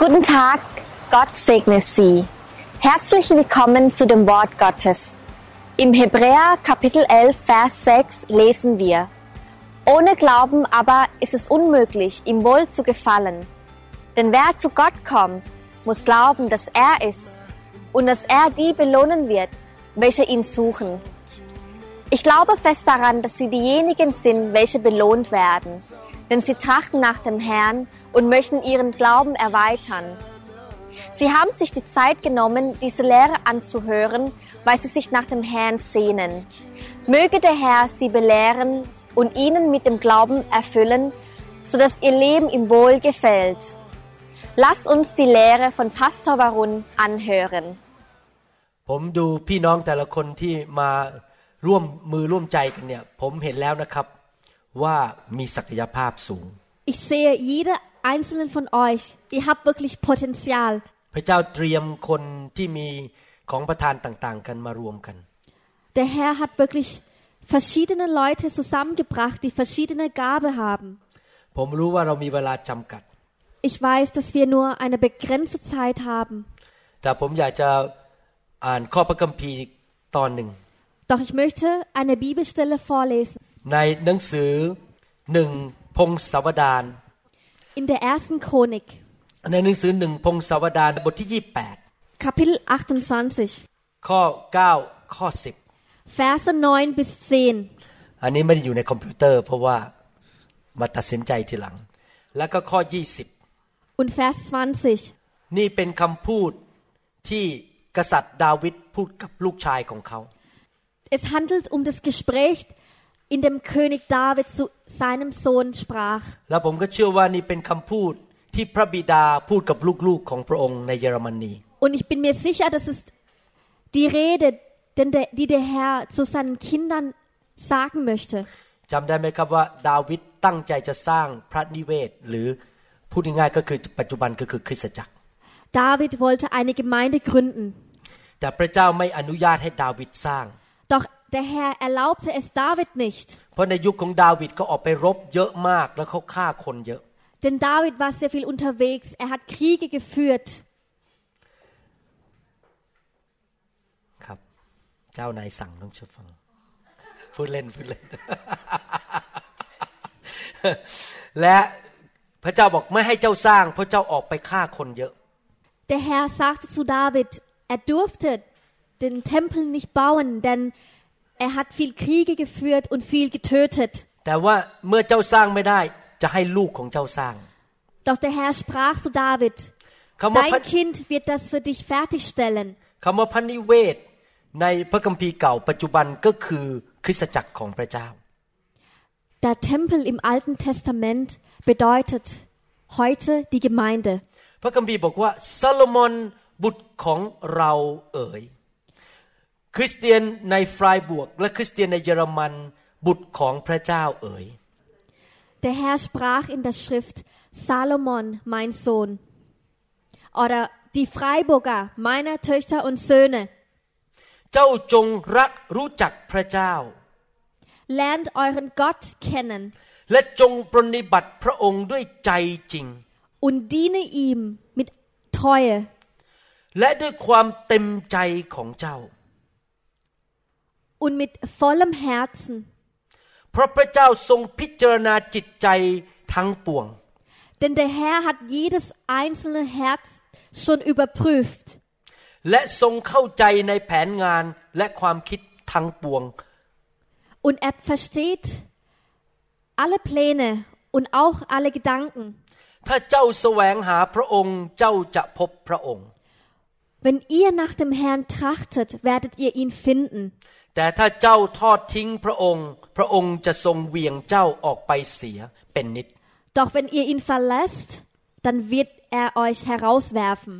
Guten Tag, Gott segne Sie. Herzlich willkommen zu dem Wort Gottes. Im Hebräer Kapitel 11, Vers 6 lesen wir, Ohne Glauben aber ist es unmöglich, ihm wohl zu gefallen. Denn wer zu Gott kommt, muss glauben, dass er ist und dass er die belohnen wird, welche ihn suchen. Ich glaube fest daran, dass sie diejenigen sind, welche belohnt werden, denn sie trachten nach dem Herrn und möchten ihren Glauben erweitern. Sie haben sich die Zeit genommen, diese Lehre anzuhören, weil sie sich nach dem Herrn sehnen. Möge der Herr sie belehren und ihnen mit dem Glauben erfüllen, sodass ihr Leben ihm wohl gefällt. Lass uns die Lehre von Pastor Warun anhören. ผมดูพี่น้องแต่ละคนที่มาร่วมมือร่วมใจกันเนี่ย ผมเห็นแล้วนะครับ ว่ามีศักยภาพสูง Ich sehe jede einzelnen von euch. Ihr habt wirklich Potenzial. พระเจ้าเตรียมคนที่มีของประทานต่างๆ กันมารวมกัน Der Herr hat wirklich verschiedene Leute zusammengebracht, die verschiedene Gabe haben. ผมรู้ว่าเรามีเวลาจำกัด Ich weiß, dass wir nur eine begrenzte Zeit haben. แต่ผมอยากจะอ่านข้อพระคัมภีร์ตอนหนึ่ง Doch ich möchte eine Bibelstelle vorlesen. ในหนังสือหนึ่งพงศาวดาร In der ersten Chronik, ในหนังสือหนึ่งพงศาวดารบทที่ Kapitel 28, 28ข้อ 9 ข้อ Verse 9 bis 10. 10 อันนี้ไม่ได้อยู่ในคอมพิวเตอร์ เพราะว่ามาตัดสินใจทีหลัง แล้วก็ข้อ 20 Und Vers 20. นี่เป็นคำพูดที่กษัตริย์ดาวิดพูดกับลูกชายของเขา Es handelt um das Gespräch, in dem König David zu seinem Sohn sprach. แล้วผมก็เชื่อว่านี่เป็นคำพูดที่พระบิดาพูดกับลูกๆของพระองค์ในเยอรมนี Und ich bin mir sicher, dass es die Rede, denn der, die der Herr zu seinen Kindern sagen möchte. จำได้ไหมครับว่าดาวิดตั้งใจจะสร้างพระนิเวศ หรือพูดง่ายๆก็คือปัจจุบันก็คือคริสตจักร David wollte eine Gemeinde gründen. แต่พระเจ้าไม่อนุญาตให้ดาวิดสร้าง Doch der Herr erlaubte es David nicht. เพราะในยุคของดาวิดก็ออกไปรบเยอะมากแล้วเขาฆ่าคนเยอะ Denn David war sehr viel unterwegs. Er hat Kriege geführt. ครับ เจ้านายสั่งต้องเชื่อฟังพูดเล่นพูดเล่น และพระเจ้าบอกไม่ให้เจ้าสร้าง เพราะเจ้าออกไปฆ่าคนเยอะ Der Herr sagte zu David, er durfte den Tempel nicht bauen, denn er hat viel Kriege geführt und viel getötet. แต่ว่าเมื่อเจ้าสร้างไม่ได้ จะให้ลูกของเจ้าสร้าง Doch der Herr sprach zu David, คำว่าพระ dein Kind wird das für dich fertigstellen. คำว่าพระนิเวศ ในพระคัมภีร์เก่าปัจจุบันก็คือคริสตจักรของพระเจ้า Der Tempel im Alten Testament bedeutet heute die Gemeinde. พระคัมภีร์บอกว่าซาโลมอนบุตรของเราเอ๋ย คริสเตียนในฟรายบวกและคริสเตียนในเยอรมันบุตรของพระเจ้าเอ๋ย Der Herr sprach in der Schrift, Salomon, mein Sohn. Oder die Freiburger, meine Töchter und Söhne, เจ้าจงรักรู้จักพระเจ้า lernt euren Gott kennen และจงปรนนิบัติพระองค์ด้วยใจจริง und diene ihm mit Treue และด้วยความเต็มใจของเจ้า und mit vollem Herzen. เพราะพระเจ้าทรงพิจารณาจิตใจทั้งปวง Denn der Herr hat jedes einzelne Herz schon überprüft และทรงเข้าใจในแผนงานและความคิดทั้งปวง und er versteht alle Pläne und auch alle Gedanken. ถ้าเจ้าแสวงหาพระองค์เจ้าจะพบพระองค์ Wenn ihr nach dem Herrn trachtet, werdet ihr ihn finden. แต่ถ้าเจ้าทอดทิ้งพระองค์ พระองค์จะทรงเหวี่ยงเจ้าออกไปเสียเป็นนิด Doch wenn ihr ihn verlässt, dann wird er euch herauswerfen.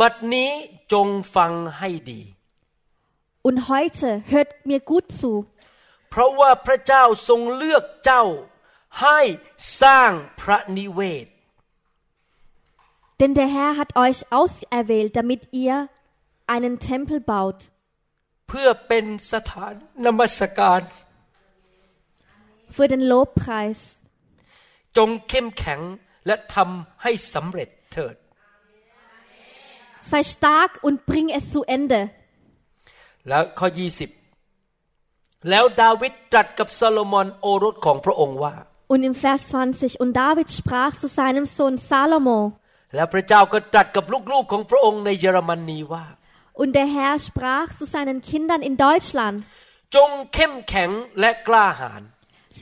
บัดนี้จงฟังให้ดี Und heute hört mir gut zu, เพราะว่าพระเจ้าทรงเลือกเจ้าให้สร้างพระนิเวศ denn der Herr hat euch auserwählt, damit ihr einen Tempel baut, เ พื่อเป็นสถานนมัสการ für den Lobpreis. จงเข้มแข็งและทำให้สำเร็จเถิด sei stark und bring es zu Ende. แล้วข้อ 20 แล้วดาวิดตรัสกับซาโลมอนโอรสของพระองค์ว่า Und im Vers 20, und David sprach zu seinem Sohn Salomo, แล้วพระเจ้าก็ตรัสกับลูกๆของพระองค์ในเยอรมนีว่า und der Herr sprach zu seinen Kindern in Deutschland, จงเข้มแข็งและกล้าหาญ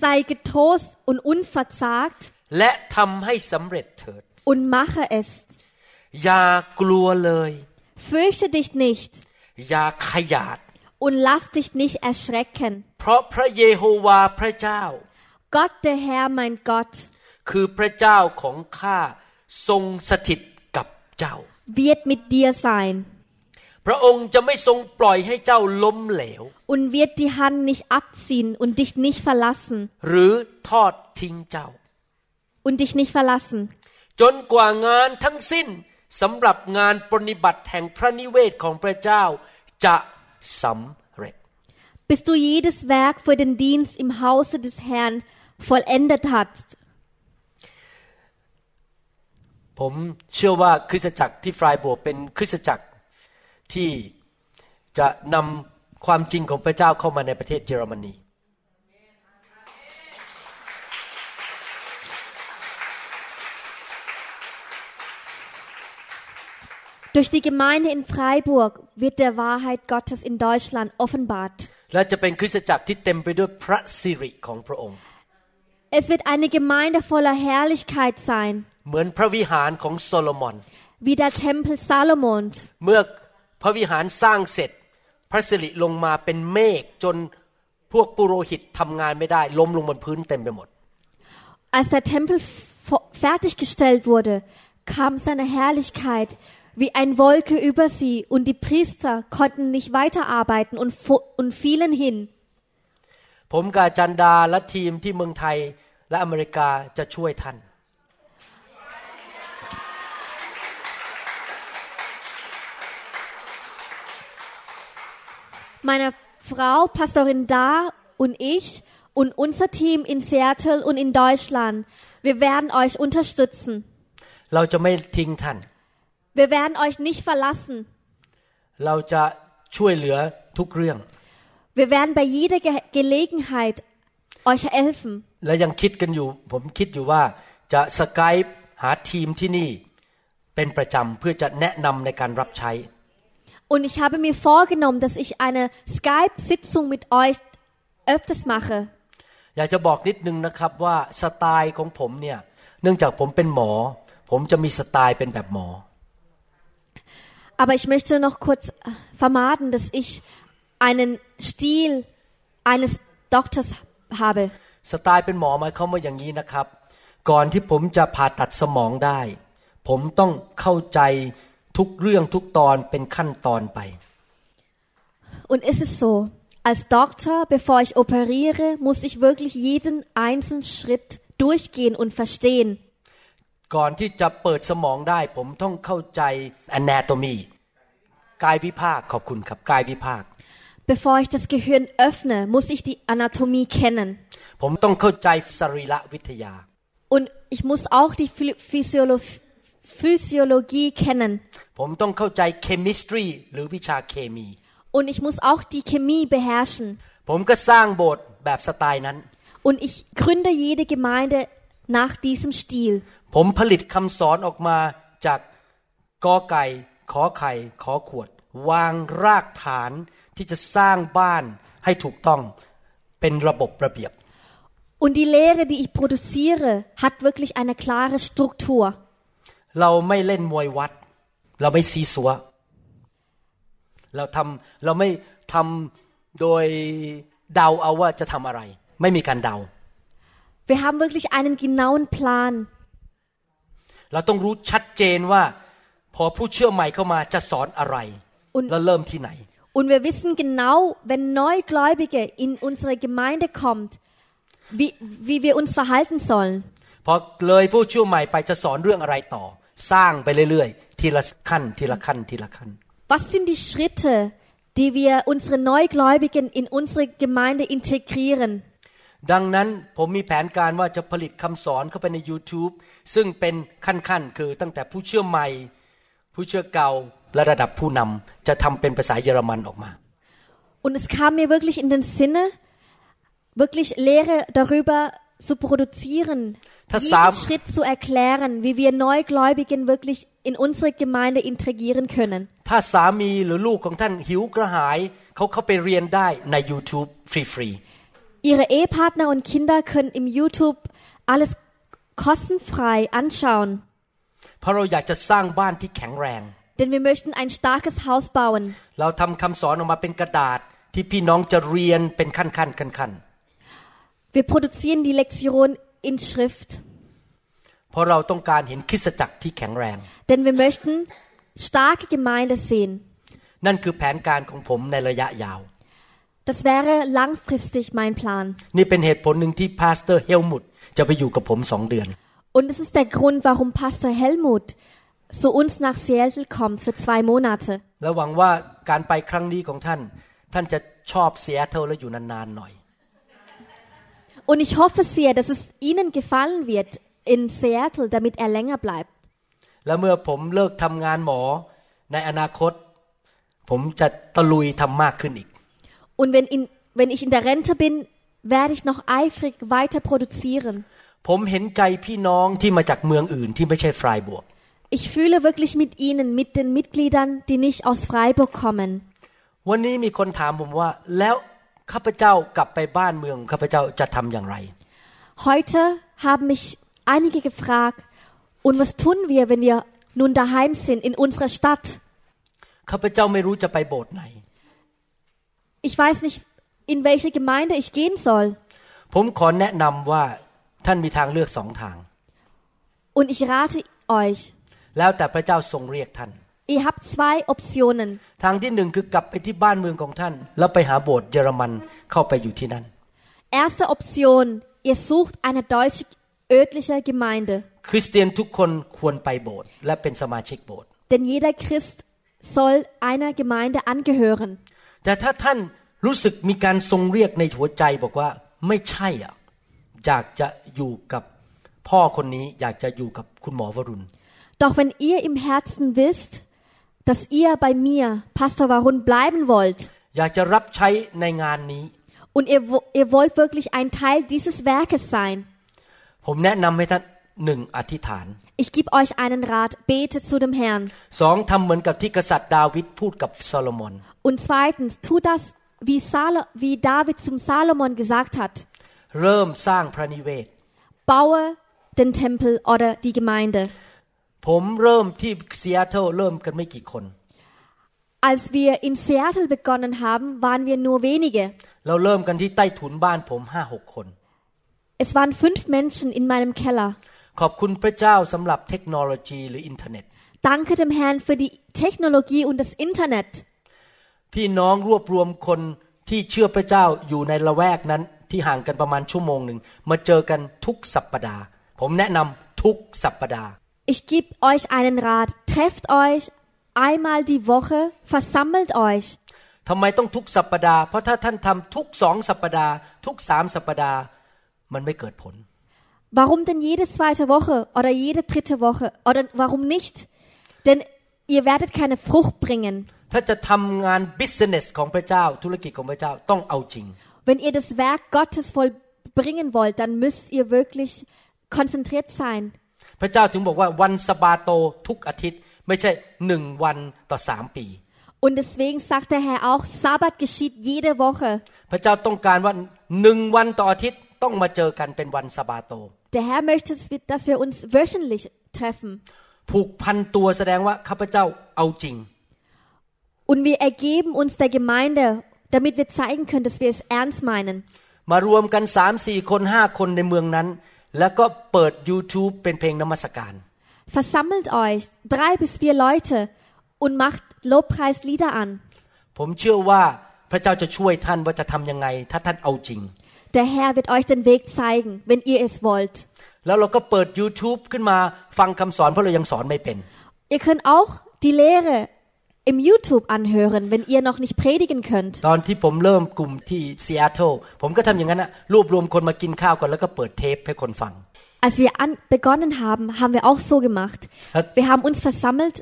sei getrost und unverzagt และทำให้สำเร็จเถิด und mache es. อย่ากลัวเลย Fürchte dich nicht อย่าขยาด und lass dich nicht erschrecken. เพราะพระเยโฮวาพระเจ้า Gott, der Herr, mein Gott, คือพระเจ้าของข้าทรงสถิตกับเจ้า wird mit dir sein พระองค์จะไม่ทรงปล่อยให้เจ้าล้มเหลว und wird die Hand nicht abziehen und dich nicht verlassen หรือทอดทิ้งเจ้า und dich nicht verlassen, จนกว่างานทั้งสิ้นสำหรับงานปฏิบัติแห่งพระนิเวศของพระเจ้าจะสำเร็จ bis du jedes Werk für den Dienst im Hause des Herrn vollendet hast. ผมเชื่อว่าคริสตจักรที่ฟรายบวกเป็นคริสตจักร ที่จะนำความจริงของพระเจ้าเข้ามาในประเทศเยอรมนี Durch die Gemeinde in Freiburg wird der Wahrheit Gottes in Deutschland offenbart. Es wird eine Gemeinde voller Herrlichkeit sein. Wie der Tempel Salomons. เมื่อพระวิหารสร้างเสร็จ พระสิริลงมาเป็นเมฆจนพวกปุโรหิตทำงานไม่ได้ล้มลงบนพื้นเต็มไปหมด Als der Tempel f- fertiggestellt wurde, kam seine Herrlichkeit wie ein Wolke über sie und die Priester konnten nicht weiterarbeiten und, fu- und fielen hin. ผมกับอาจันดาและทีมที่เมืองไทยและอเมริกาจะช่วยท่าน Meine Frau, Pastorin Da und ich und unser Team in Seattle und in Deutschland, wir werden euch unterstützen. เราจะไม่ทิ้งท่าน Wir werden euch nicht verlassen. เราจะช่วยเหลือทุกเรื่อง Wir werden bei jeder Ge Gelegenheit euch helfen. และยังคิดกันอยู่ ผมคิดอยู่ว่าจะสกายหาทีมที่นี่เป็นประจำเพื่อจะแนะนำในการรับใช้ Und ich habe mir vorgenommen, dass ich eine Skype-Sitzung mit euch öfters mache. อยากจะบอกนิดนึงนะครับว่าสไตล์ของผมเนี่ยเนื่องจากผมเป็นหมอ ผมจะมีสไตล์เป็นแบบหมอ Aber ich möchte noch kurz äh, verraten, dass ich einen Stil eines Doktors habe. สไตล์เป็นหมอหมายความว่าอย่างนี้นะครับ ก่อนที่ผมจะผ่าตัดสมองได้ ผมต้องเข้าใจ ทุกเรื่องทุกตอนเป็นขั้นตอนไป Und ist es so, als Doktor, bevor ich operiere, muss ich wirklich jeden einzelnen Schritt durchgehen und verstehen. ก่อนที่จะเปิดสมองได้ ผมต้องเข้าใจ anatomy กายวิภาคขอบคุณครับกายวิภาค Bevor ich das Gehirn öffne, muss ich die Anatomie kennen. ผมต้องเข้าใจสรีระวิทยา Und ich muss auch die Phy- Physiolo Physiologie kennen. ผมต้องเข้าใจ chemistry หรือวิชาเคมี Und ich muss auch die Chemie beherrschen. ผมก็สร้างโบสถ์แบบสไตล์นั้น Und ich gründe jede Gemeinde nach diesem Stil. ผมผลิตคำสอนออกมาจากกอไก่ ขอไข่ ขอขวด วางรากฐานที่จะสร้างบ้านให้ถูกต้องเป็นระบบระเบียบ Und die Lehre, die ich produziere, hat wirklich eine klare Struktur. เราไม่เล่นมวยวัด เราไม่ซีซัว เราทำเราไม่ทำโดยเดาเอาว่าจะทำอะไร ไม่มีการเดา Wir haben wirklich einen genauen Plan. เราต้องรู้ชัดเจนว่าพอผู้เชื่อใหม่เข้ามาจะสอนอะไร Und แล้วเริ่มที่ไหน Und wir wissen genau, wenn Neugläubige in unsere Gemeinde kommt, wie, wie wir uns verhalten sollen. พอเลยผู้เชื่อใหม่ไปจะสอนเรื่องอะไรต่อสร้างไปเรื่อยๆ ทีละขั้นทีละขั้นทีละขั้น Was sind die Schritte, die wir unsere Neugläubigen in unsere Gemeinde integrieren? ดังนั้นผมมีแผนการว่าจะผลิตคำสอนเข้าไปใน YouTube ซึ่งเป็นขั้นๆ คือตั้งแต่ผู้เชื่อใหม่ ผู้เชื่อเก่าและระดับผู้นำจะทำเป็นภาษาเยอรมันออกมา Und es kam mir wirklich in den Sinne, wirklich Lehre darüber zu produzieren, Das jeden sah- Schritt zu erklären, wie wir Neugläubigen wirklich in unsere Gemeinde integrieren können. ถ้าสามีหรือลูกของท่านหิวกระหาย เขาเข้าไปเรียนได้ใน YouTube ฟรี Ihre Ehepartner und Kinder können im YouTube alles kostenfrei anschauen, ๆ เพราะเราอยากจะสร้างบ้านที่แข็งแรง denn wir möchten ein starkes Haus bauen. เราทำคำสอนออกมาเป็นกระดาษที่พี่น้องจะเรียนเป็นขั้นๆขั้น Wir produzieren die Lektion in Schrift, ๆ เพราะเราต้องการเห็นคริสตจักรที่แข็งแรง denn wir möchten starke Gemeinde sehen. นั่นคือแผนการของผมในระยะยาว Das wäre langfristig mein Plan. นี่เป็นเหตุผลหนึ่งที่พาสเตอร์เฮลมุตจะไปอยู่กับผมสองเดือน Und es ist der Grund, warum Pastor Helmut zu uns nach Seattle kommt für zwei Monate. และหวังว่าการไปครั้งนี้ของท่าน ท่านจะชอบเซียเทลและอยู่นานๆหน่อย Und ich hoffe sehr, dass es Ihnen gefallen wird in Seattle, damit er länger bleibt. และเมื่อผมเลิกทำงานหมอในอนาคต ผมจะตะลุยทำมากขึ้นอีก Und wenn, in, wenn ich in der Rente bin, werde ich noch eifrig weiter produzieren. ผมเห็นใจพี่น้องที่มาจากเมืองอื่นที่ไม่ใช่ฟรายบวก Ich fühle wirklich mit Ihnen, mit den Mitgliedern, die nicht aus Freiburg kommen. วันนี้มีคนถามผมว่า แล้ว ข้าพเจ้ากลับไปบ้านเมืองข้าพเจ้าจะทำอย่างไร Heute haben mich einige gefragt, und was tun wir, wenn wir nun daheim sind in unserer Stadt? ข้าพเจ้าไม่รู้จะไปโบสถ์ไหน Ich weiß nicht, in welche Gemeinde ich gehen soll. ผมขอแนะนำว่าท่านมีทางเลือกสองทาง Und ich rate euch, แล้วแต่พระเจ้าทรงเรียกท่าน ihr habt zwei Optionen. ทางที่หนึ่งคือกลับไปที่บ้านเมืองของท่าน แล้วไปหาโบสถ์เยอรมันเข้าไปอยู่ที่นั่น Erste Option, ihr sucht eine deutsche örtliche Gemeinde. คริสเตียนทุกคนควรไปโบสถ์และเป็นสมาชิกโบสถ์ Denn jeder Christ soll einer Gemeinde angehören. แต่ถ้าท่านรู้สึกมีการทรงเรียกในหัวใจบอกว่าไม่ใช่อ่ะอยากจะอยู่กับพ่อคนนี้ อยากจะอยู่กับคุณหมอวรุณ Doch wenn ihr im Herzen wisst, dass ihr bei mir, Pastor Warun, bleiben wollt. Und ihr, ihr wollt wirklich ein Teil dieses Werkes sein. Ich gebe euch einen Rat, betet zu dem Herrn. Und zweitens, tu das, wie, Salo, wie David zum Salomon gesagt hat. Baue den Tempel oder die Gemeinde. ผมเริ่มที่ซีแอตเทิลเริ่มกันไม่กี่คน Als wir in Seattle begonnen haben, waren wir nur wenige. เราเริ่มกันที่ใต้ถุนบ้านผมห้าหกคน Es waren fünf Menschen in meinem Keller. ขอบคุณพระเจ้าสำหรับเทคโนโลยีหรืออินเทอร์เน็ต Danke dem Herrn für die Technologie und das Internet. พี่น้องรวบรวมคนที่เชื่อพระเจ้าอยู่ในละแวกนั้นที่ห่างกันประมาณชั่วโมงหนึ่งมาเจอกันทุกสัปปดาห์ผมแนะนำทุกสัปปดาห์ Ich gebe euch einen Rat. Trefft euch einmal die Woche, versammelt euch. ทำไมต้องทุกสัปปดาห์ เพราะถ้าท่านทำทุกสองสัปปดาห์ ทุกสามสัปดาห์ มันไม่เกิดผล Warum denn jede zweite Woche oder jede dritte Woche? Oder warum nicht? Denn ihr werdet keine Frucht bringen. ถ้าจะทำงานบิสเนสของพระเจ้า ธุรกิจของพระเจ้าต้องเอาจริง Wenn ihr das Werk Gottes vollbringen wollt, dann müsst ihr wirklich konzentriert sein. พระเจ้าถึงบอกว่าวันสบาโตทุกอาทิตย์ไม่ใช่หนึ่งวันต่อสามปี Und deswegen sagt der Herr auch, Sabbat geschieht jede Woche. พระเจ้าต้องการว่าหนึ่งวันต่ออาทิตย์ต้องมาเจอกันเป็นวันสบาโต Der Herr möchte, dass wir uns wöchentlich treffen. ผูกพันตัวแสดงว่าข้าพเจ้าเอาจริง Und wir ergeben uns der Gemeinde, damit wir zeigen können, dass wir es ernst meinen. มารวมกันสามสี่คนห้าคนในเมืองนั้น แล้วก็เปิด YouTube เป็นเพลงนมัสการ Versammelt euch, drei bis vier Leute, und macht Lobpreislieder an. ผมเชื่อว่าพระเจ้าจะช่วยท่านว่าจะทำยังไง ถ้าท่านเอาจริง Der Herr wird euch den Weg zeigen, wenn ihr es wollt. แล้วเราก็เปิด YouTube ขึ้นมาฟังคำสอนเพราะเรายังสอนไม่เป็น Ihr könnt auch die Lehre im YouTube anhören, wenn ihr noch nicht predigen könnt. ตอนที่ผมเริ่มกลุ่มที่ซีแอตเทิลผมก็ทำอย่างนั้นนะรวบรวมคนมากินข้าวก่อนแล้วก็เปิดเทปให้คนฟัง Als wir an begonnen haben, haben wir auch so gemacht. Hat- Wir haben uns versammelt,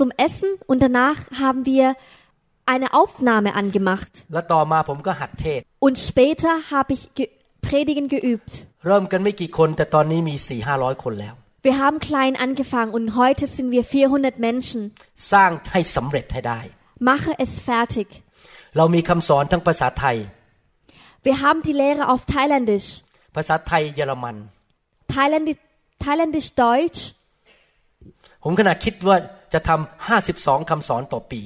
zum Essen und danach haben wir eine Aufnahme angemacht. แล้วต่อมาผมก็หัดเทศ Und später habe ich ge Predigen geübt. เริ่มกันไม่กี่คน แต่ตอนนี้มีสี่ห้าร้อยคนแล้ว Wir haben klein angefangen und heute sind wir 400 Menschen. สร้างให้สำเร็จให้ได้ Mache es fertig. เรามีคำสอนทั้งภาษาไทย Wir haben die Lehre auf Thailändisch, ภาษาไทยเยอรมัน Thailändisch, Thailändisch Deutsch. ผมขณะคิดว่าจะทำห้าสิบสองคำสอนต่อปี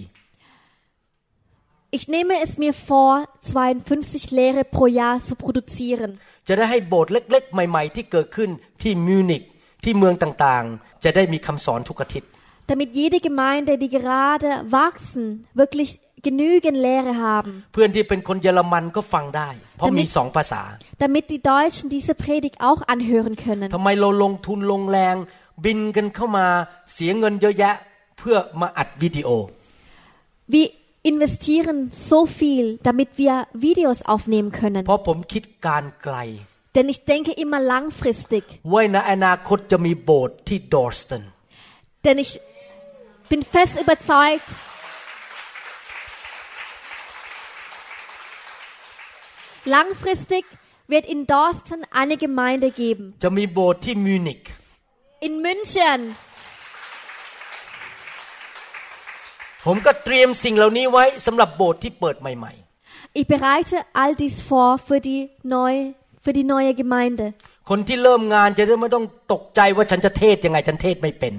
Ich nehme es mir vor, 52 Lehre pro Jahr zu produzieren, จะได้ให้โบสถ์เล็ก ๆ ใหม่ ๆ ที่เกิดขึ้นที่มิวนิก ที่เมืองต่างๆ จะได้มีคำสอนทุกอาทิตย์ damit jede Gemeinde, die gerade wachsen, wirklich genügend Lehre haben, เพื่อนที่เป็นคนเยอรมันก็ฟังได้ เพราะมีสองภาษา damit die Deutschen diese Predigt auch anhören können. ทำไมเราลงทุนลงแรงบินกันเข้ามาเสียเงินเยอะแยะเพื่อมาอัดวิดีโอ Wir investieren so viel, damit wir Videos aufnehmen können. เพราะผมคิดการไกล Denn ich denke immer langfristig. ว่าในอนาคตจะมีโบสถ์ที่ดอร์สตัน Denn ich bin fest überzeugt, langfristig wird in Dorsten eine Gemeinde geben. จะมีโบสถ์ที่มิวนิก In München. ผมก็เตรียมสิ่งเหล่านี้ไว้สำหรับโบสถ์ที่เปิดใหม่ Ich bereite all dies vor für die neue, für die neue Gemeinde. ๆคนที่เริ่มงานจะได้ไม่ต้องตกใจว่าฉันจะเทศยังไงฉันเทศไม่เป็น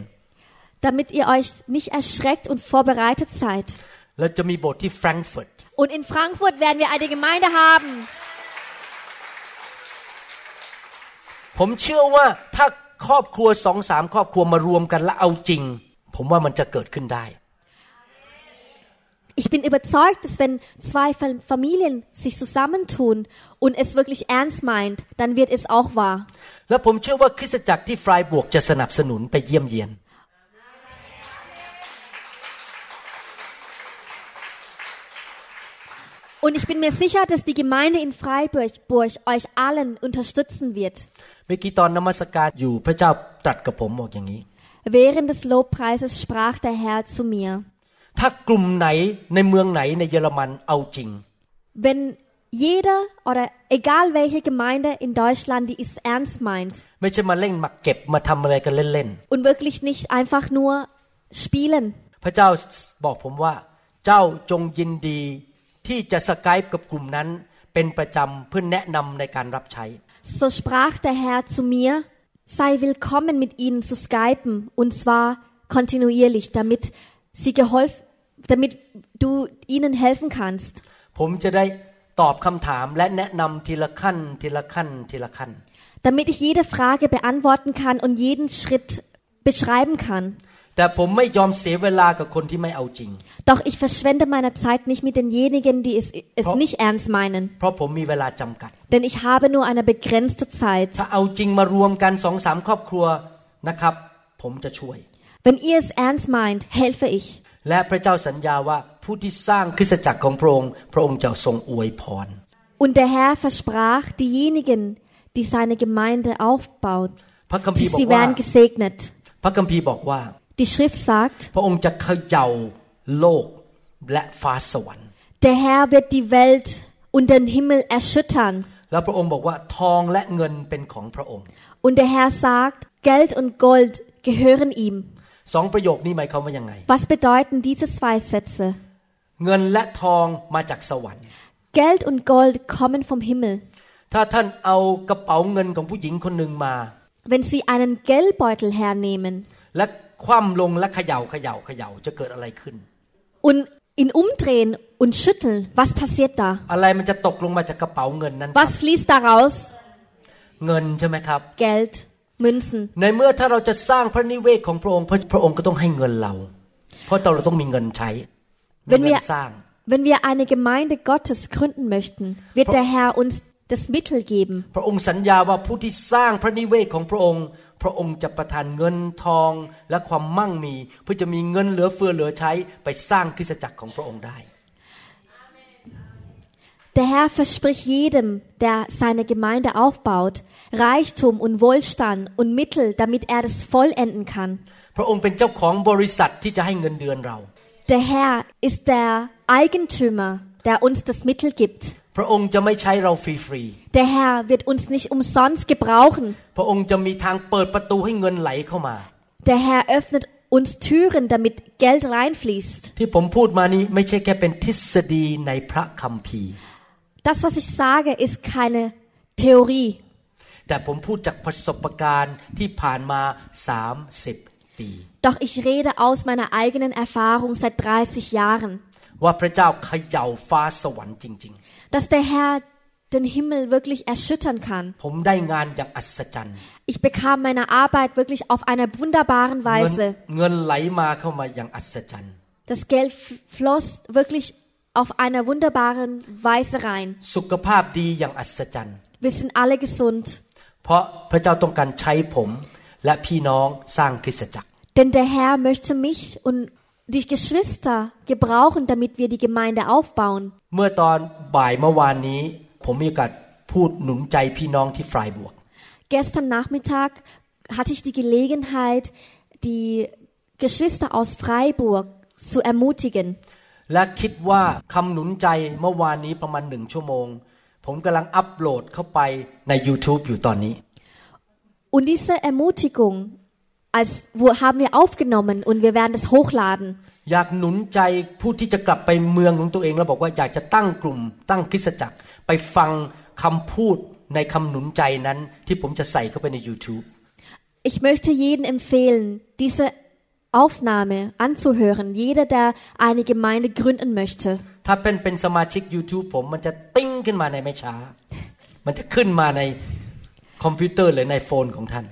Damit ihr euch nicht erschreckt und vorbereitet seid. แล้วจะมีโบสถ์ที่แฟรงก์เฟิร์ต Und in Frankfurt werden wir eine Gemeinde haben. ผมเชื่อว่าถ้าครอบครัวสองสามครอบครัวมารวมกันและเอาจริง ผมว่ามันจะเกิดขึ้นได้ Ich bin überzeugt, dass wenn zwei Familien sich zusammentun und es wirklich ernst meint, dann wird es auch wahr. Und ich bin mir sicher, dass die Gemeinde in Freiburg euch allen unterstützen wird. Während des Lobpreises sprach der Herr zu mir. ถ้ากลุ่มไหนในเมืองไหนในเยอรมันเอาจริง wenn jeder oder egal welche Gemeinde in Deutschland, die es ernst meint ไม่ใช่มาเล่นมาเก็บมาทำอะไรกันเล่น und wirklich nicht einfach nur spielen, ๆ พระเจ้าบอกผมว่า เจ้าจงยินดีที่จะสกายกับกลุ่มนั้น เป็นประจำเพื่อแนะนำในการรับใช้ so sprach der Herr zu mir, sei willkommen mit ihnen zu skypen und zwar kontinuierlich, damit sie geholfen, damit du ihnen helfen kannst. ผมจะได้ตอบคำถามและแนะนำทีละขั้น ทีละขั้น ทีละขั้น damit ich jede Frage beantworten kann und jeden Schritt beschreiben kann. แต่ผมไม่ยอมเสียเวลากับคนที่ไม่เอาจริง Doch ich verschwende meine Zeit nicht mit denjenigen, die es, es Frau- nicht ernst meinen. เพราะผมมีเวลาจำกัด Denn ich habe nur eine begrenzte Zeit. ถ้าเอาจริงมารวมกันสองสามครอบครัวนะครับ ผมจะช่วย Wenn ihr es ernst meint, helfe ich. และพระเจ้าสัญญาว่าผู้ที่สร้างคริสตจักรของพระองค์ พระองค์จะทรงอวยพร Und der Herr versprach, diejenigen, die seine Gemeinde aufbaut, พระคัมภี die, ร์บอก sie ว่า werden gesegnet. พระคัมภีร์บอกว่า Die Schrift sagt, พระองค์จะเขย่าโลกและฟ้าสวรรค์ der Herr wird die Welt und den Himmel erschüttern. แล้วพระองค์บอกว่าทองและเงินเป็นของพระองค์ Und der Herr sagt, Geld und Gold gehören ihm. สองประโยคนี้หมายความว่ายังไง Was bedeuten diese zwei Sätze? เงินและทองมาจากสวรรค์ Geld und Gold kommen vom Himmel. ถ้าท่านเอากระเป๋าเงินของผู้หญิงคนหนึ่งมา Wenn Sie einen Geldbeutel hernehmen และคว่ำลงและเขย่าเขย่าเขย่าจะเกิดอะไรขึ้น und ihn umdrehen und schütteln, was passiert da? อะไรมันจะตกลงมาจากกระเป๋าเงินนั้นครับ Was fließt daraus? เงินใช่ไหมครับ Geld, Münzen. ในเมื่อถ้าเราจะสร้างพระนิเวศของพระองค์พระพระองค์ก็ต้องให้เงินเรา เพราะเราต้องมีเงินใช้มี Wenn เงิน wir, สร้าง wenn wir eine Gemeinde Gottes gründen möchten, wird der Herr uns das Mittel geben. พระองค์สัญญาว่าผู้ที่สร้างพระนิเวศของพระองค์ พระองค์จะประทานเงินทองและความมั่งมี เพื่อจะมีเงินเหลือเฟือเหลือใช้ไปสร้างคริสตจักรของพระองค์ได้ Der Herr verspricht jedem, der seine Gemeinde aufbaut, Reichtum und Wohlstand und Mittel, damit er das vollenden kann. พระองค์เป็นเจ้าของบริษัทที่จะให้เงินเดือนเรา Der Herr ist der Eigentümer, der uns das Mittel gibt. พระองค์จะไม่ใช้เราฟรี Der Herr wird uns nicht umsonst gebrauchen. ๆ พระองค์จะมีทางเปิดประตูให้เงินไหลเข้ามา Der Herr öffnet uns Türen, damit Geld reinfließt. ที่ผมพูดมานี้ไม่ใช่แค่เป็นทฤษฎีในพระคัมภีร์ Das, was ich sage, ist keine Theorie. แต่ผมพูดจากประสบการณ์ที่ผ่านมา 30 ปี Doch ich rede aus meiner eigenen Erfahrung seit 30 Jahren, ว่าพระเจ้าเขย่าฟ้าสวรรค์จริง dass der Herr den Himmel wirklich erschüttern kann. ๆ ผมได้งานอย่างอัศจรรย์ Ich bekam meine Arbeit wirklich auf einer wunderbaren เงิน Weise. เงินไหลมาเข้ามาอย่างอัศจรรย์ Das Geld f- floss wirklich auf einer wunderbaren Weise rein. สุขภาพดีอย่างอัศจรรย์ Wir sind alle gesund, เพราะพระเจ้าต้องการใช้ผม และพี่น้องสร้างคริสตจักร denn der Herr möchte mich und die Geschwister gebrauchen, damit wir die Gemeinde aufbauen. เมื่อตอนบ่ายเมื่อวานนี้ ผมมีโอกาสพูดหนุนใจพี่น้องที่ฟรายบวก Gestern Nachmittag hatte ich die Gelegenheit, die Geschwister aus Freiburg zu ermutigen. และคิดว่าคำหนุนใจเมื่อวานนี้ประมาณหนึ่งชั่วโมง ผมกำลังอัปโหลดเข้าไปใน YouTube อยู่ตอนนี้ Und diese Ermutigung als, wo haben wir aufgenommen und wir werden es hochladen. อยากหนุนใจผู้ที่จะกลับไปเมืองของตัวเองแล้วบอกว่าอยากจะตั้งกลุ่ม ตั้งคริสตจักร ไปฟังคำพูดในคำหนุนใจนั้น ที่ผมจะใส่เข้าไปใน YouTube Ich möchte jeden empfehlen, diese Aufnahme anzuhören, jeder, der eine Gemeinde gründen möchte. ถ้าเป็นเป็นสมาชิก YouTube ผมมันจะติ้งขึ้นมาในไม่ช้า มันจะขึ้นมาในคอมพิวเตอร์หรือในโฟนของท่าน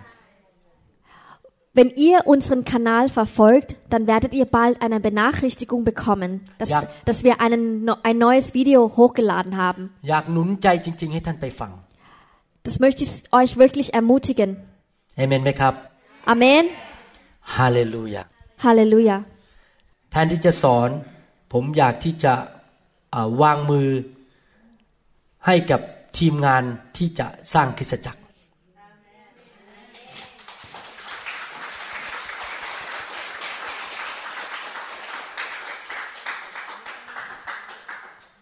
Wenn ihr unseren Kanal verfolgt, dann werdet ihr bald eine Benachrichtigung bekommen, dass, Ja. dass wir einen, no- ein neues Video hochgeladen haben. อยากหนุนใจจริง ๆ ให้ท่านไปฟัง Das möchte ich euch wirklich ermutigen. เอเมนไหมครับ Amen. ฮาเลลูยา Halleluja. แทนที่จะสอน ผมอยากที่จะเอ่อ วางมือ ให้กับทีมงานที่จะสร้างคริสตจักร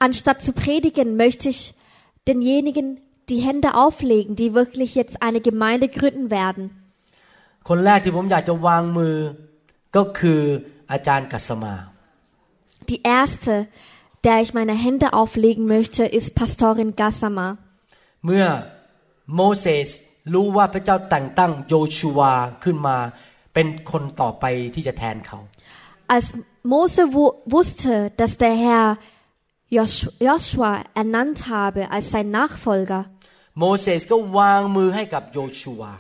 Anstatt zu predigen, möchte ich denjenigen die Hände auflegen, die wirklich jetzt eine Gemeinde gründen werden. คนแรกที่ผมอยากจะวางมือก็คืออาจารย์กัสมา Die erste, der ich meine Hände auflegen möchte, ist Pastorin Gassama. เมื่อโมเสสรู้ว่าพระเจ้าแต่งตั้งโยชูวาขึ้นมาเป็นคนต่อไปที่จะแทนเขา Als Mose wu- wusste, dass der Herr Josh- Joshua ernannt habe als sein Nachfolger, โมเสสก็วางมือให้กับโยชูวา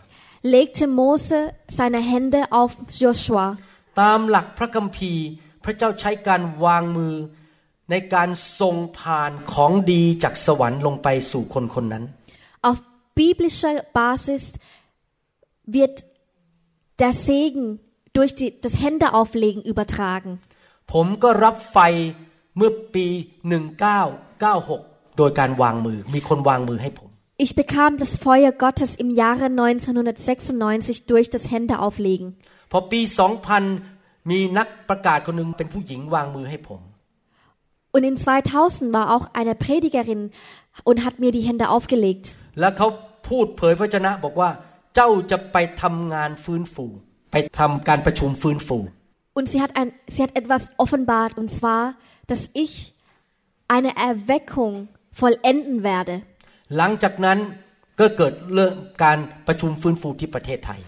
legte Mose seine Hände auf Joshua. ตามหลักพระคัมภีร์ พระเจ้าใช้การวางมือ ในการส่งผ่านของดีจากสวรรค์ลงไปสู่คนคนนั้น Auf biblischer Basis wird der Segen durch die, das Händeauflegen übertragen. ผมก็รับไฟเมื่อปี 1996 โดยการวางมือ มีคนวางมือให้ผม Ich bekam das Feuer Gottes im Jahre 1996 durch das Händeauflegen. พอปี 2000 มีนักประกาศคนหนึ่งเป็นผู้หญิงวางมือให้ผม Und in 2000 war auch eine Predigerin und hat mir die Hände aufgelegt. แล้วเขาพูดเผยพระชนะบอกว่าเจ้าจะไปทำงานฟื้นฟู ไปทำการประชุมฟื้นฟู Und sie hat, ein, sie hat etwas offenbart, und zwar, dass ich eine Erweckung vollenden werde. หลังจากนั้นก็เกิดเรื่องการประชุมฟื้นฟูที่ประเทศไทย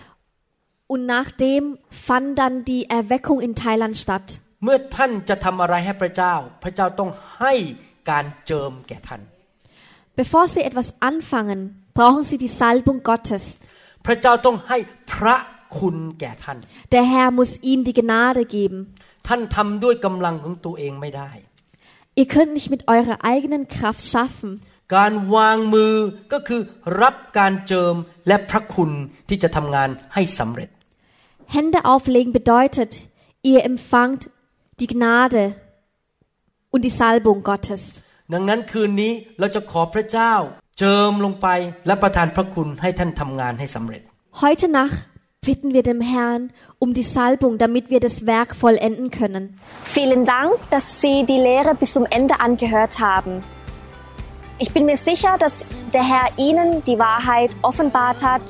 Und nachdem fand dann die Erweckung in Thailand statt. เมื่อท่านจะทำอะไรให้พระเจ้า พระเจ้าต้องให้การเจิมแก่ท่าน Bevor sie etwas anfangen, brauchen sie die Salbung Gottes. พระเจ้าต้องให้พระคุณแก่ท่าน Der Herr muss ihnen die Gnade geben. ท่านทำด้วยกำลังของตัวเองไม่ได้ Ihr könnt nicht mit eurer eigenen Kraft schaffen. การวางมือก็คือรับการเจิมและพระคุณที่จะทำงานให้สำเร็จ Hände auflegen bedeutet, ihr empfangt die Gnade und die Salbung Gottes. ดังนั้นคืนนี้เราจะขอพระเจ้า เจิมลงไปและประทานพระคุณให้ท่านทำงานให้สำเร็จ Heute Nacht bitten wir dem Herrn um die Salbung, damit wir das Werk vollenden können. Vielen Dank, dass Sie die Lehre bis zum Ende angehört haben. Ich bin mir sicher, dass der Herr Ihnen die Wahrheit offenbart hat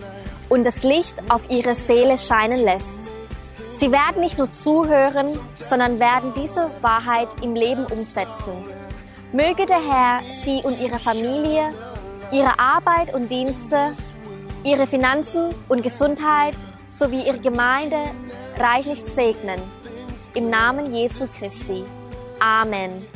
und das Licht auf Ihre Seele scheinen lässt. Sie werden nicht nur zuhören, sondern werden diese Wahrheit im Leben umsetzen. Möge der Herr Sie und Ihre Familie, Ihre Arbeit und Dienste, Ihre Finanzen und Gesundheit sowie Ihre Gemeinde reichlich segnen. Im Namen Jesu Christi. Amen.